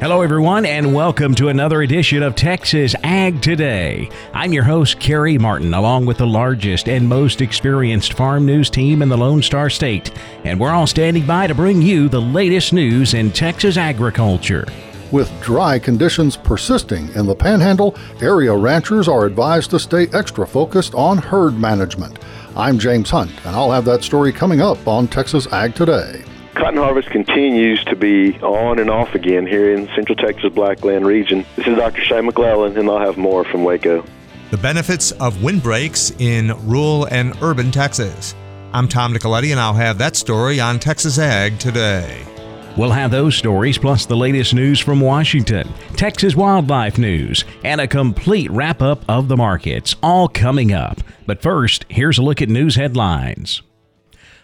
Hello, everyone, and welcome to another edition of Texas Ag Today. I'm your host, Carrie Martin, along with the largest and most experienced farm news team in the Lone Star State. And we're all standing by to bring you the latest news in Texas agriculture. With dry conditions persisting in the panhandle, area ranchers are advised to stay extra focused on herd management. I'm James Hunt, and I'll have that story coming up on Texas Ag Today. Cotton harvest continues to be on and off again here in Central Texas Blackland region. This is Dr. Shane McClellan, and I'll have more from Waco. The benefits of windbreaks in rural and urban Texas. I'm Tom Nicoletti, and I'll have that story on Texas Ag today. We'll have those stories plus the latest news from Washington, Texas wildlife news, and a complete wrap up of the markets, all coming up. But first, here's a look at news headlines.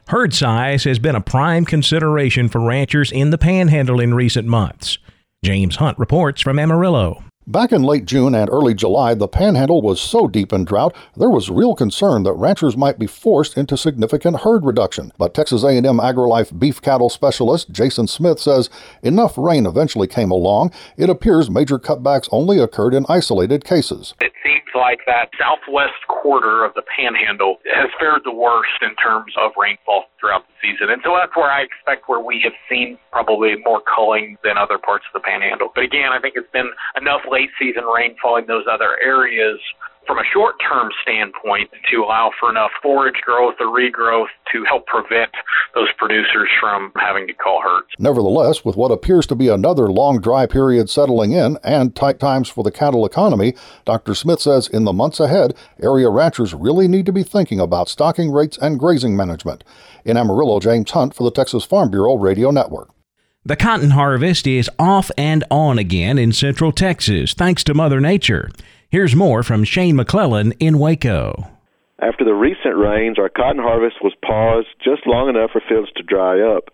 Herd size has been a prime consideration for ranchers in the panhandle in recent months. James Hunt reports from Amarillo. Back in late June and early July, the panhandle was so deep in drought, there was real concern that ranchers might be forced into significant herd reduction. But Texas A&M AgriLife beef cattle specialist Jason Smith says enough rain eventually came along. It appears major cutbacks only occurred in isolated cases. It seems like that southwest quarter of the panhandle has fared the worst in terms of rainfall throughout the season. And so that's where I expect where we have seen probably more culling than other parts of the panhandle. But again, I think it's been enough late season rainfall in those other areas from a short term standpoint to allow for enough forage growth or regrowth to help prevent those producers from having to call herds. Nevertheless, with what appears to be another long dry period settling in and tight times for the cattle economy, Dr. Smith says in the months ahead, area ranchers really need to be thinking about stocking rates and grazing management. In Amarillo, James Hunt for the Texas Farm Bureau Radio Network. The cotton harvest is off and on again in central Texas thanks to Mother Nature. Here's more from Shane McClellan in Waco. After the recent rains, our cotton harvest was paused just long enough for fields to dry up.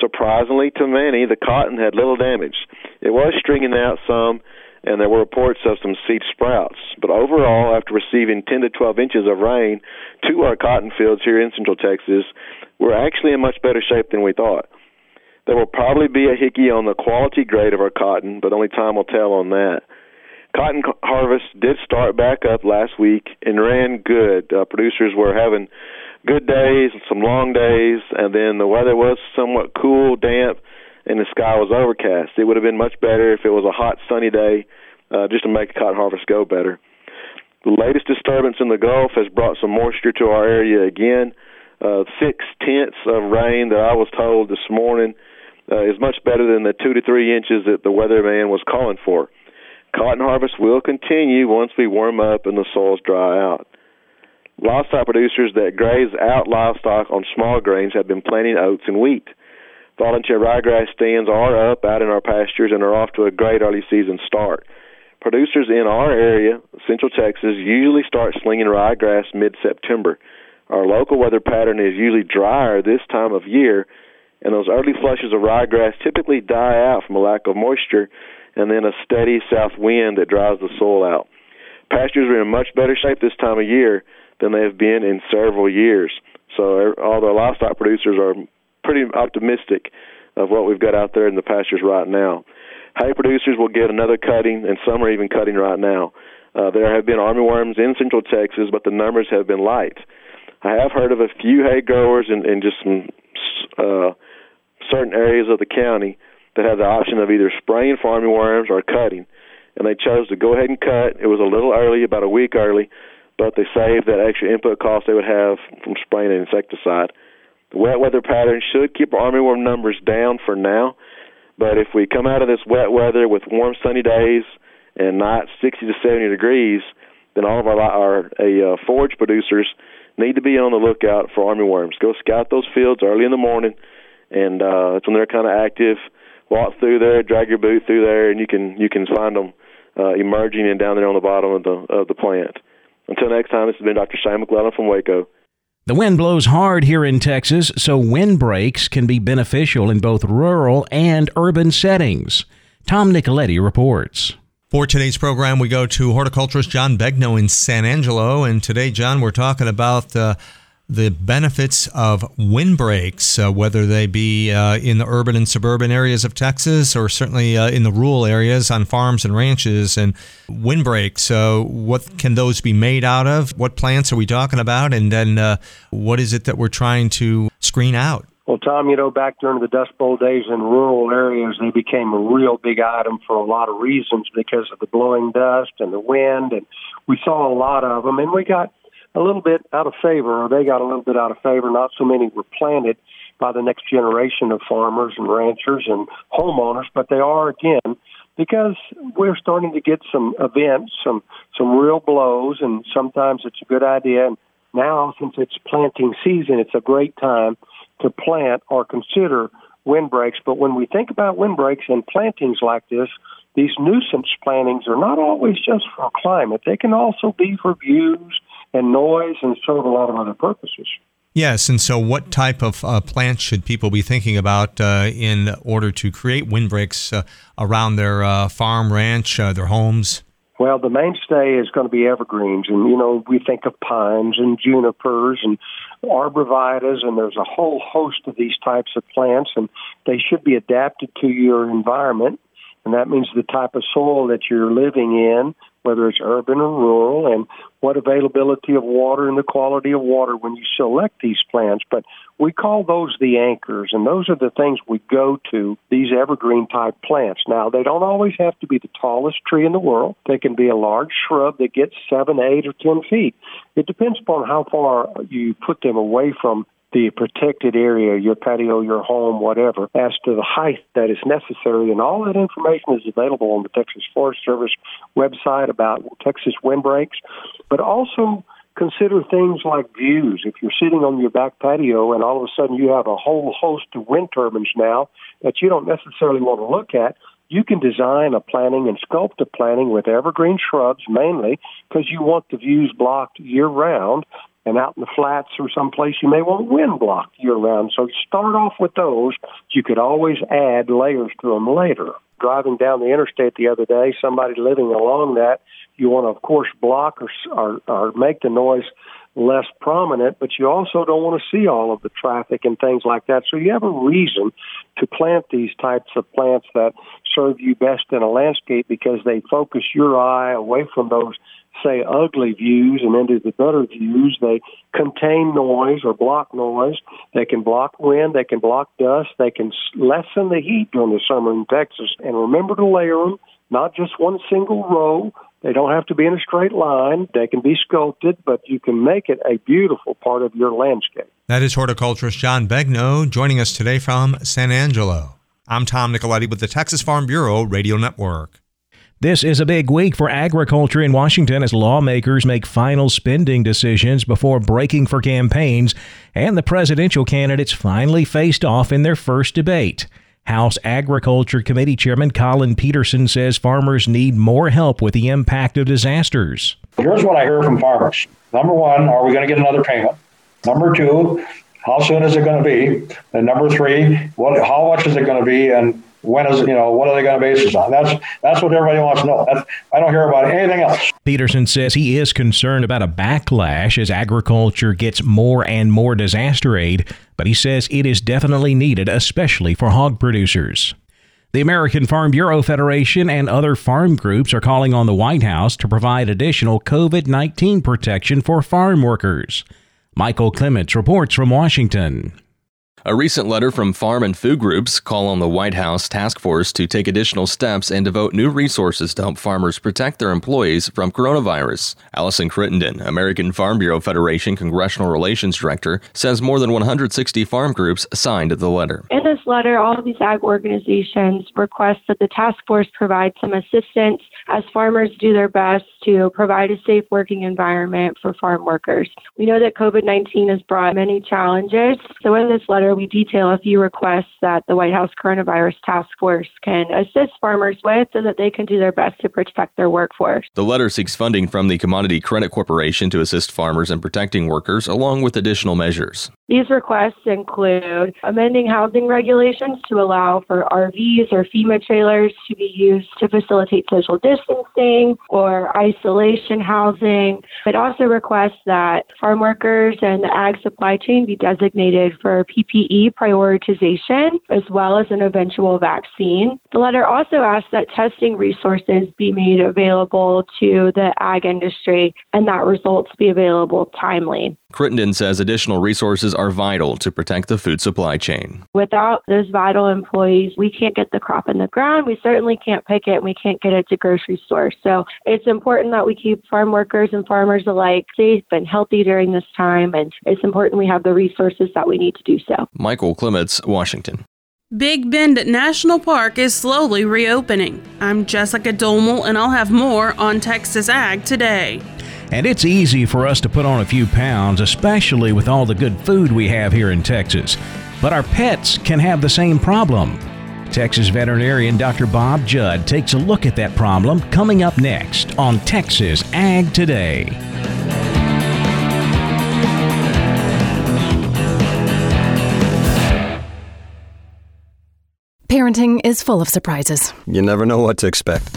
Surprisingly to many, the cotton had little damage. It was stringing out some, and there were reports of some seed sprouts. But overall, after receiving 10 to 12 inches of rain to our cotton fields here in Central Texas, we're actually in much better shape than we thought. There will probably be a hickey on the quality grade of our cotton, but only time will tell on that. Cotton harvest did start back up last week and ran good. Uh, producers were having good days, some long days, and then the weather was somewhat cool, damp, and the sky was overcast. It would have been much better if it was a hot, sunny day, uh, just to make cotton harvest go better. The latest disturbance in the Gulf has brought some moisture to our area again. Uh, six tenths of rain that I was told this morning uh, is much better than the two to three inches that the weatherman was calling for. Cotton harvest will continue once we warm up and the soils dry out. Livestock producers that graze out livestock on small grains have been planting oats and wheat. Volunteer ryegrass stands are up out in our pastures and are off to a great early season start. Producers in our area, Central Texas, usually start slinging ryegrass mid September. Our local weather pattern is usually drier this time of year, and those early flushes of ryegrass typically die out from a lack of moisture and then a steady south wind that dries the soil out. Pastures are in much better shape this time of year than they have been in several years. So all the livestock producers are pretty optimistic of what we've got out there in the pastures right now. Hay producers will get another cutting, and some are even cutting right now. Uh, there have been armyworms in central Texas, but the numbers have been light. I have heard of a few hay growers in, in just some uh, certain areas of the county that had the option of either spraying for armyworms or cutting. And they chose to go ahead and cut. It was a little early, about a week early, but they saved that extra input cost they would have from spraying an insecticide. The wet weather pattern should keep our armyworm numbers down for now, but if we come out of this wet weather with warm sunny days and not 60 to 70 degrees, then all of our our a, uh, forage producers need to be on the lookout for armyworms. Go scout those fields early in the morning, and uh, that's when they're kind of active. Walk through there, drag your boot through there, and you can you can find them uh, emerging and down there on the bottom of the of the plant. Until next time, this has been Dr. Shane McClellan from Waco. The wind blows hard here in Texas, so windbreaks can be beneficial in both rural and urban settings. Tom Nicoletti reports. For today's program, we go to horticulturist John Begnaud in San Angelo. And today, John, we're talking about uh, the benefits of windbreaks, uh, whether they be uh, in the urban and suburban areas of Texas or certainly uh, in the rural areas on farms and ranches. And windbreaks, uh, what can those be made out of? What plants are we talking about? And then uh, what is it that we're trying to screen out? Well, Tom, you know, back during the Dust Bowl days in rural areas, they became a real big item for a lot of reasons because of the blowing dust and the wind. And we saw a lot of them. And we got a little bit out of favor, or they got a little bit out of favor. Not so many were planted by the next generation of farmers and ranchers and homeowners, but they are again because we're starting to get some events, some some real blows, and sometimes it's a good idea. And now, since it's planting season, it's a great time to plant or consider windbreaks. But when we think about windbreaks and plantings like this, these nuisance plantings are not always just for climate. They can also be for views and noise and serve a lot of other purposes. Yes, and so what type of uh, plants should people be thinking about uh, in order to create windbreaks uh, around their uh, farm, ranch, uh, their homes? Well, the mainstay is going to be evergreens, and you know we think of pines and junipers and arborvitaes, and there's a whole host of these types of plants, and they should be adapted to your environment, and that means the type of soil that you're living in, whether it's urban or rural, and what availability of water and the quality of water when you select these plants. But we call those the anchors, and those are the things we go to, these evergreen type plants. Now, they don't always have to be the tallest tree in the world. They can be a large shrub that gets seven, eight, or ten feet. It depends upon how far you put them away from the protected area, your patio, your home, whatever, as to the height that is necessary. And all that information is available on the Texas Forest Service website about Texas windbreaks. But also consider things like views. If you're sitting on your back patio and all of a sudden you have a whole host of wind turbines now that you don't necessarily want to look at, you can design a planting and sculpt a planting with evergreen shrubs mainly because you want the views blocked year round and out in the flats or someplace you may want wind block year round. So start off with those. You could always add layers to them later. Driving down the interstate the other day, somebody living along that, you want to of course block or or, or make the noise less prominent, but you also don't want to see all of the traffic and things like that. So you have a reason to plant these types of plants that serve you best in a landscape because they focus your eye away from those say ugly views and into the better views. They contain noise or block noise. They can block wind. They can block dust. They can lessen the heat during the summer in Texas. And remember to layer them, not just one single row. They don't have to be in a straight line. They can be sculpted, but you can make it a beautiful part of your landscape. That is horticulturist John Begnaud joining us today from San Angelo. I'm Tom Nicoletti with the Texas Farm Bureau Radio Network. This is a big week for agriculture in Washington as lawmakers make final spending decisions before breaking for campaigns, and the presidential candidates finally faced off in their first debate. House Agriculture Committee Chairman Collin Peterson says farmers need more help with the impact of disasters. Here's what I hear from farmers. Number one, are we going to get another payment? Number two, how soon is it going to be? And number three, what, how much is it going to be? And when is you know what are they going to base this on? That's that's what everybody wants to know. That's, I don't hear about anything else. Peterson says he is concerned about a backlash as agriculture gets more and more disaster aid, but he says it is definitely needed, especially for hog producers. The American Farm Bureau Federation and other farm groups are calling on the White House to provide additional COVID 19 protection for farm workers. Michael Clements reports from Washington. A recent letter from farm and food groups call on the White House task force to take additional steps and devote new resources to help farmers protect their employees from coronavirus. Allison Crittenden, American Farm Bureau Federation Congressional Relations Director, says more than 160 farm groups signed the letter. In this letter, all of these ag organizations request that the task force provide some assistance as farmers do their best to provide a safe working environment for farm workers. We know that COVID 19 has brought many challenges. So, in this letter, we detail a few requests that the White House Coronavirus Task Force can assist farmers with so that they can do their best to protect their workforce. The letter seeks funding from the Commodity Credit Corporation to assist farmers in protecting workers, along with additional measures. These requests include amending housing regulations to allow for RVs or FEMA trailers to be used to facilitate social distancing or isolation housing. It also requests that farm workers and the ag supply chain be designated for PPE prioritization as well as an eventual vaccine. The letter also asks that testing resources be made available to the ag industry and that results be available timely. Crittenden says additional resources are vital to protect the food supply chain. Without those vital employees, we can't get the crop in the ground. We certainly can't pick it and we can't get it to grocery stores. So it's important that we keep farm workers and farmers alike safe and healthy during this time. And it's important we have the resources that we need to do so. Michael Clements, Washington. Big Bend National Park is slowly reopening. I'm Jessica Domel, and I'll have more on Texas Ag today. And it's easy for us to put on a few pounds, especially with all the good food we have here in Texas. But our pets can have the same problem. Texas veterinarian Dr. Bob Judd takes a look at that problem coming up next on Texas Ag Today. Parenting is full of surprises. You never know what to expect.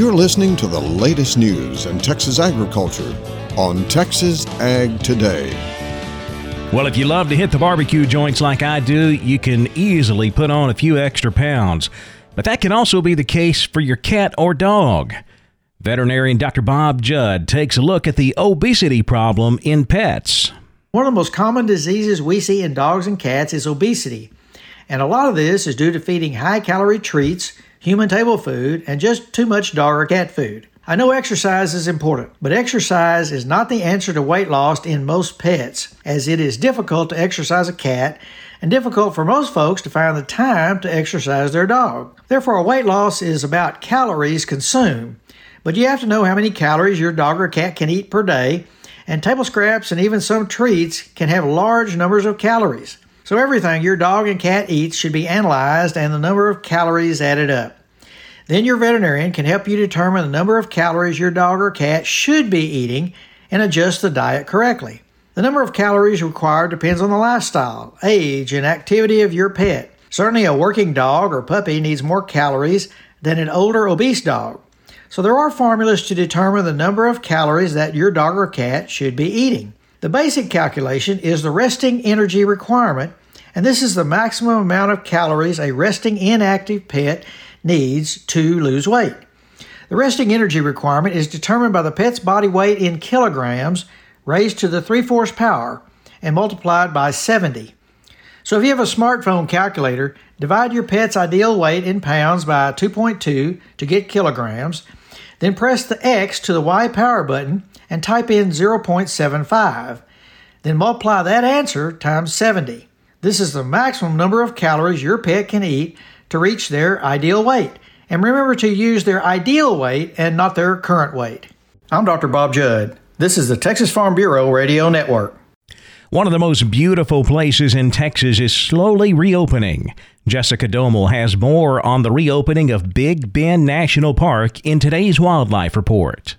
You're listening to the latest news in Texas agriculture on Texas Ag Today. Well, if you love to hit the barbecue joints like I do, you can easily put on a few extra pounds. But that can also be the case for your cat or dog. Veterinarian Dr. Bob Judd takes a look at the obesity problem in pets. One of the most common diseases we see in dogs and cats is obesity. And a lot of this is due to feeding high calorie treats human table food, and just too much dog or cat food. I know exercise is important, but exercise is not the answer to weight loss in most pets, as it is difficult to exercise a cat and difficult for most folks to find the time to exercise their dog. Therefore, weight loss is about calories consumed, but you have to know how many calories your dog or cat can eat per day, and table scraps and even some treats can have large numbers of calories. So everything your dog and cat eats should be analyzed and the number of calories added up. Then your veterinarian can help you determine the number of calories your dog or cat should be eating and adjust the diet correctly. The number of calories required depends on the lifestyle, age, and activity of your pet. Certainly, a working dog or puppy needs more calories than an older obese dog. So, there are formulas to determine the number of calories that your dog or cat should be eating. The basic calculation is the resting energy requirement and this is the maximum amount of calories a resting inactive pet needs to lose weight. The resting energy requirement is determined by the pet's body weight in kilograms raised to the 3 fourths power and multiplied by 70. So if you have a smartphone calculator, divide your pet's ideal weight in pounds by 2.2 to get kilograms, then press the X to the Y power button and type in 0.75. Then multiply that answer times 70. This is the maximum number of calories your pet can eat to reach their ideal weight. And remember to use their ideal weight and not their current weight. I'm Dr. Bob Judd. This is the Texas Farm Bureau Radio Network. One of the most beautiful places in Texas is slowly reopening. Jessica Domel has more on the reopening of Big Bend National Park in today's Wildlife Report.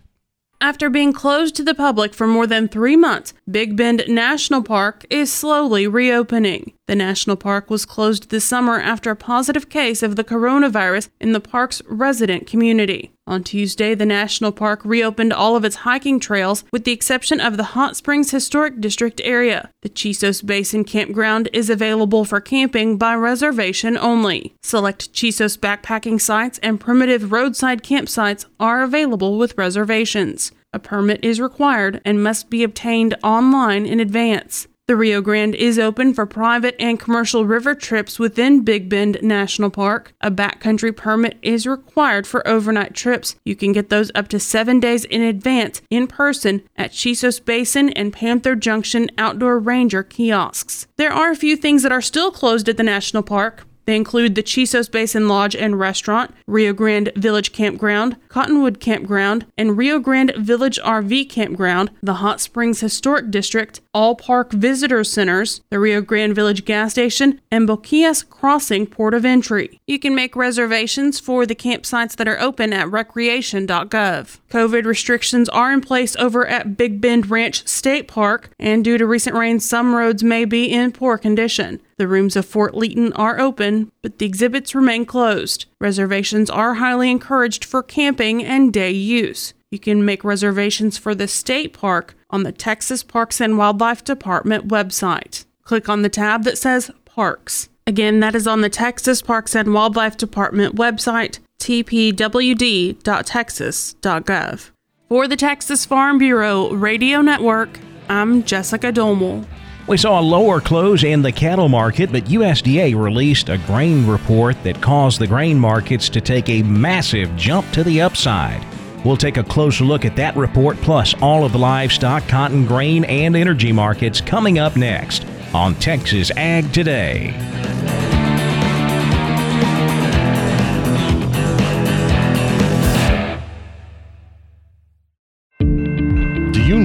After being closed to the public for more than three months, Big Bend National Park is slowly reopening. The national park was closed this summer after a positive case of the coronavirus in the park's resident community. On Tuesday, the national park reopened all of its hiking trails with the exception of the Hot Springs Historic District area. The Chisos Basin Campground is available for camping by reservation only. Select Chisos backpacking sites and primitive roadside campsites are available with reservations. A permit is required and must be obtained online in advance. The Rio Grande is open for private and commercial river trips within Big Bend National Park. A backcountry permit is required for overnight trips. You can get those up to seven days in advance in person at Chisos Basin and Panther Junction Outdoor Ranger kiosks. There are a few things that are still closed at the national park. They include the Chisos Basin Lodge and Restaurant, Rio Grande Village Campground, Cottonwood Campground, and Rio Grande Village RV Campground, the Hot Springs Historic District, all park visitor centers, the Rio Grande Village gas station, and Boquillas Crossing port of entry. You can make reservations for the campsites that are open at recreation.gov. COVID restrictions are in place over at Big Bend Ranch State Park, and due to recent rains, some roads may be in poor condition. The rooms of Fort Leaton are open, but the exhibits remain closed. Reservations are highly encouraged for camping and day use. You can make reservations for the state park on the Texas Parks and Wildlife Department website. Click on the tab that says Parks. Again, that is on the Texas Parks and Wildlife Department website, tpwd.texas.gov. For the Texas Farm Bureau Radio Network, I'm Jessica Domel. We saw a lower close in the cattle market, but USDA released a grain report that caused the grain markets to take a massive jump to the upside. We'll take a closer look at that report, plus all of the livestock, cotton, grain, and energy markets coming up next on Texas Ag Today.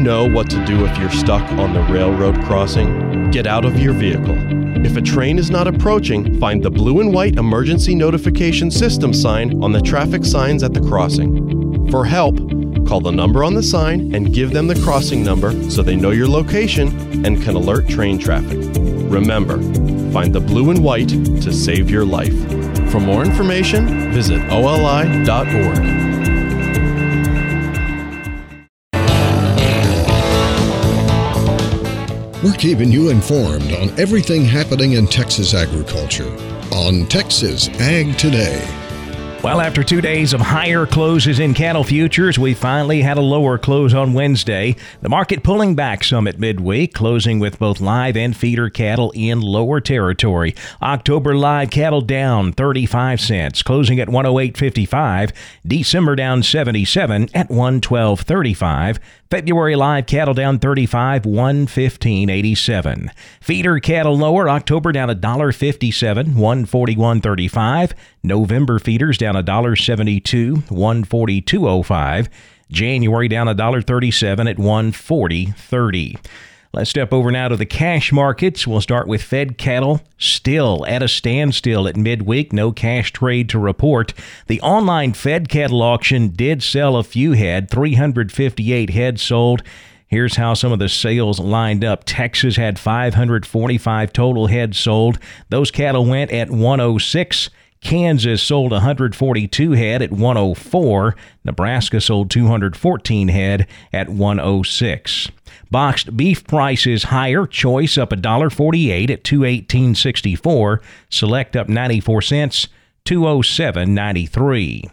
Know what to do if you're stuck on the railroad crossing? Get out of your vehicle. If a train is not approaching, find the blue and white emergency notification system sign on the traffic signs at the crossing. For help, call the number on the sign and give them the crossing number so they know your location and can alert train traffic. Remember, find the blue and white to save your life. For more information, visit oli.org. We're keeping you informed on everything happening in Texas agriculture on Texas Ag Today. Well, after two days of higher closes in cattle futures, we finally had a lower close on Wednesday. The market pulling back some at midweek, closing with both live and feeder cattle in lower territory. October live cattle down 35 cents, closing at 108.55. December down 77 at 112.35. February live cattle down 35, 115.87. Feeder cattle lower, October down $1.57, 141.35. November feeders down $1.72, 142.05. January down $1.37 at 140.30. Let's step over now to the cash markets. We'll start with Fed cattle, still at a standstill at midweek. No cash trade to report. The online Fed cattle auction did sell a few head, 358 head sold. Here's how some of the sales lined up. Texas had 545 total heads sold. Those cattle went at 106. Kansas sold 142 head at 104. Nebraska sold 214 head at 106. Boxed beef prices higher. Choice up $1.48 at 218.64. Select up 94 cents, 207.93.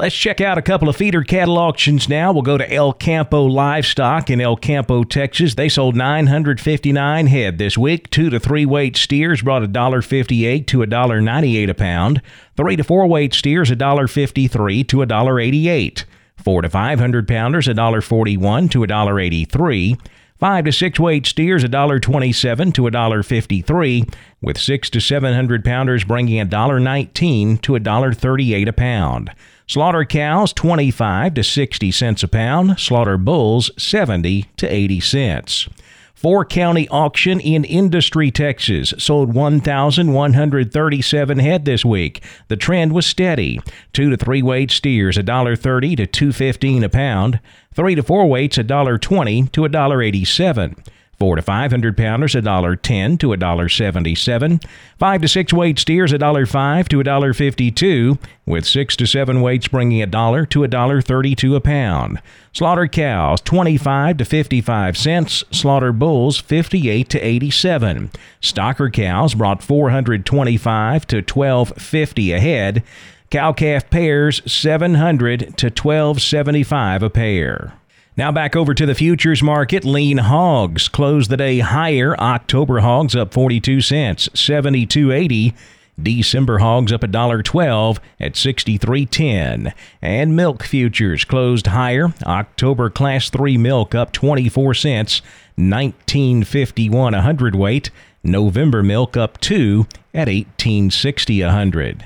Let's check out a couple of feeder cattle auctions now. We'll go to El Campo Livestock in El Campo, Texas. They sold 959 head this week. Two to three weight steers brought $1.58 to $1.98 a pound. Three to four weight steers $1.53 to $1.88. Four to five hundred pounders $1.41 to $1.83. Five to six weight steers $1.27 to $1.53, with six to seven hundred pounders bringing $1.19 to $1.38 a pound. Slaughter cows 25 to 60 cents a pound, slaughter bulls 70 to 80 cents. Four county auction in Industry, Texas sold 1,137 head this week. The trend was steady. Two to three weight steers $1.30 to $2.15 a pound. Three to four weights $1.20 to $1.87. Four to five hundred pounders a dollar ten to a dollar seventy seven. Five to six weight steers a dollar five to a dollar fifty two, with six to seven weights bringing a dollar to a dollar thirty two a pound. Slaughter cows twenty five to fifty five cents. Slaughter bulls fifty eight to eighty seven. Stocker cows brought four hundred twenty five to twelve fifty a head. Cow calf pairs 700 to 1275 a pair. Now back over to the futures market. Lean hogs closed the day higher. October hogs up 42 cents, 72.80. December hogs up $1.12 at 63.10. And milk futures closed higher. October class 3 milk up 24 cents, 19.51 a hundredweight. November milk up 2 at 18.60 a hundred.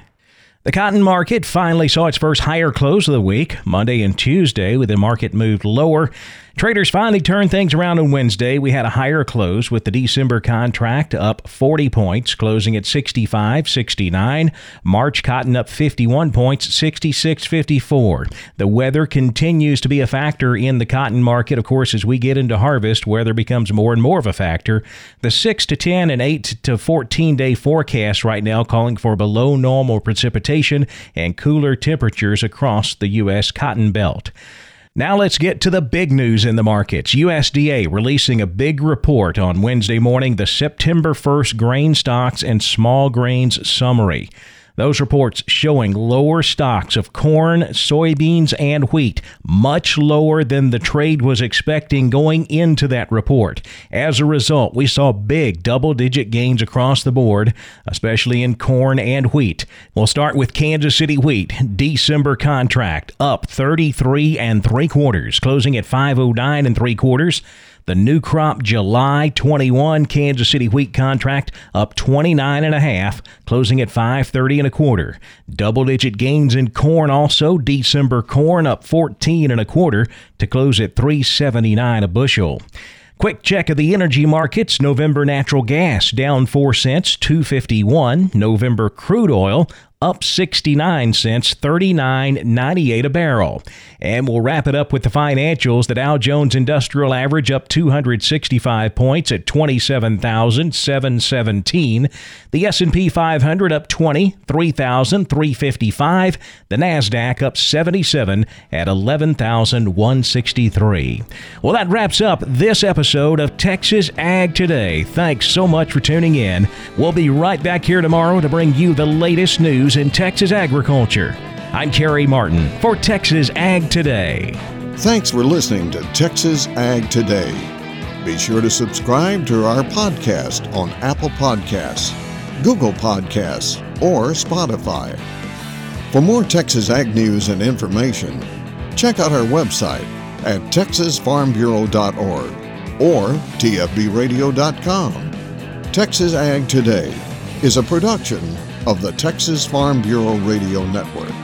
The cotton market finally saw its first higher close of the week, Monday and Tuesday, with the market moved lower. Traders finally turned things around on Wednesday. We had a higher close with the December contract up 40 points, closing at 65.69. March cotton up 51 points, 66.54. The weather continues to be a factor in the cotton market. Of course, as we get into harvest, weather becomes more and more of a factor. The 6 to 10 and 8 to 14 day forecast right now calling for below normal precipitation and cooler temperatures across the U.S. cotton belt. Now let's get to the big news in the markets. USDA releasing a big report on Wednesday morning, the September 1st grain stocks and small grains summary. Those reports showing lower stocks of corn, soybeans, and wheat, much lower than the trade was expecting going into that report. As a result, we saw big double digit gains across the board, especially in corn and wheat. We'll start with Kansas City wheat. December contract up 33 and 3 quarters, closing at 509 and 3 quarters. The new crop July 21 Kansas City wheat contract up 29 and a half, closing at 530 and a quarter. Double digit gains in corn also. December corn up 14 and a quarter to close at 379 a bushel. Quick check of the energy markets. November natural gas down 4 cents, 251. November crude oil up 69 cents, 39.98 a barrel. And we'll wrap it up with the financials. The Dow Jones Industrial Average up 265 points at 27,717. The S&P 500 up 20, 3,355. The Nasdaq up 77 at 11,163. Well, that wraps up this episode of Texas Ag Today. Thanks so much for tuning in. We'll be right back here tomorrow to bring you the latest news in Texas agriculture. I'm Kerry Martin for Texas Ag Today. Thanks for listening to Texas Ag Today. Be sure to subscribe to our podcast on Apple Podcasts, Google Podcasts, or Spotify. For more Texas Ag news and information, check out our website at texasfarmbureau.org or tfbradio.com. Texas Ag Today is a production of the Texas Farm Bureau Radio Network.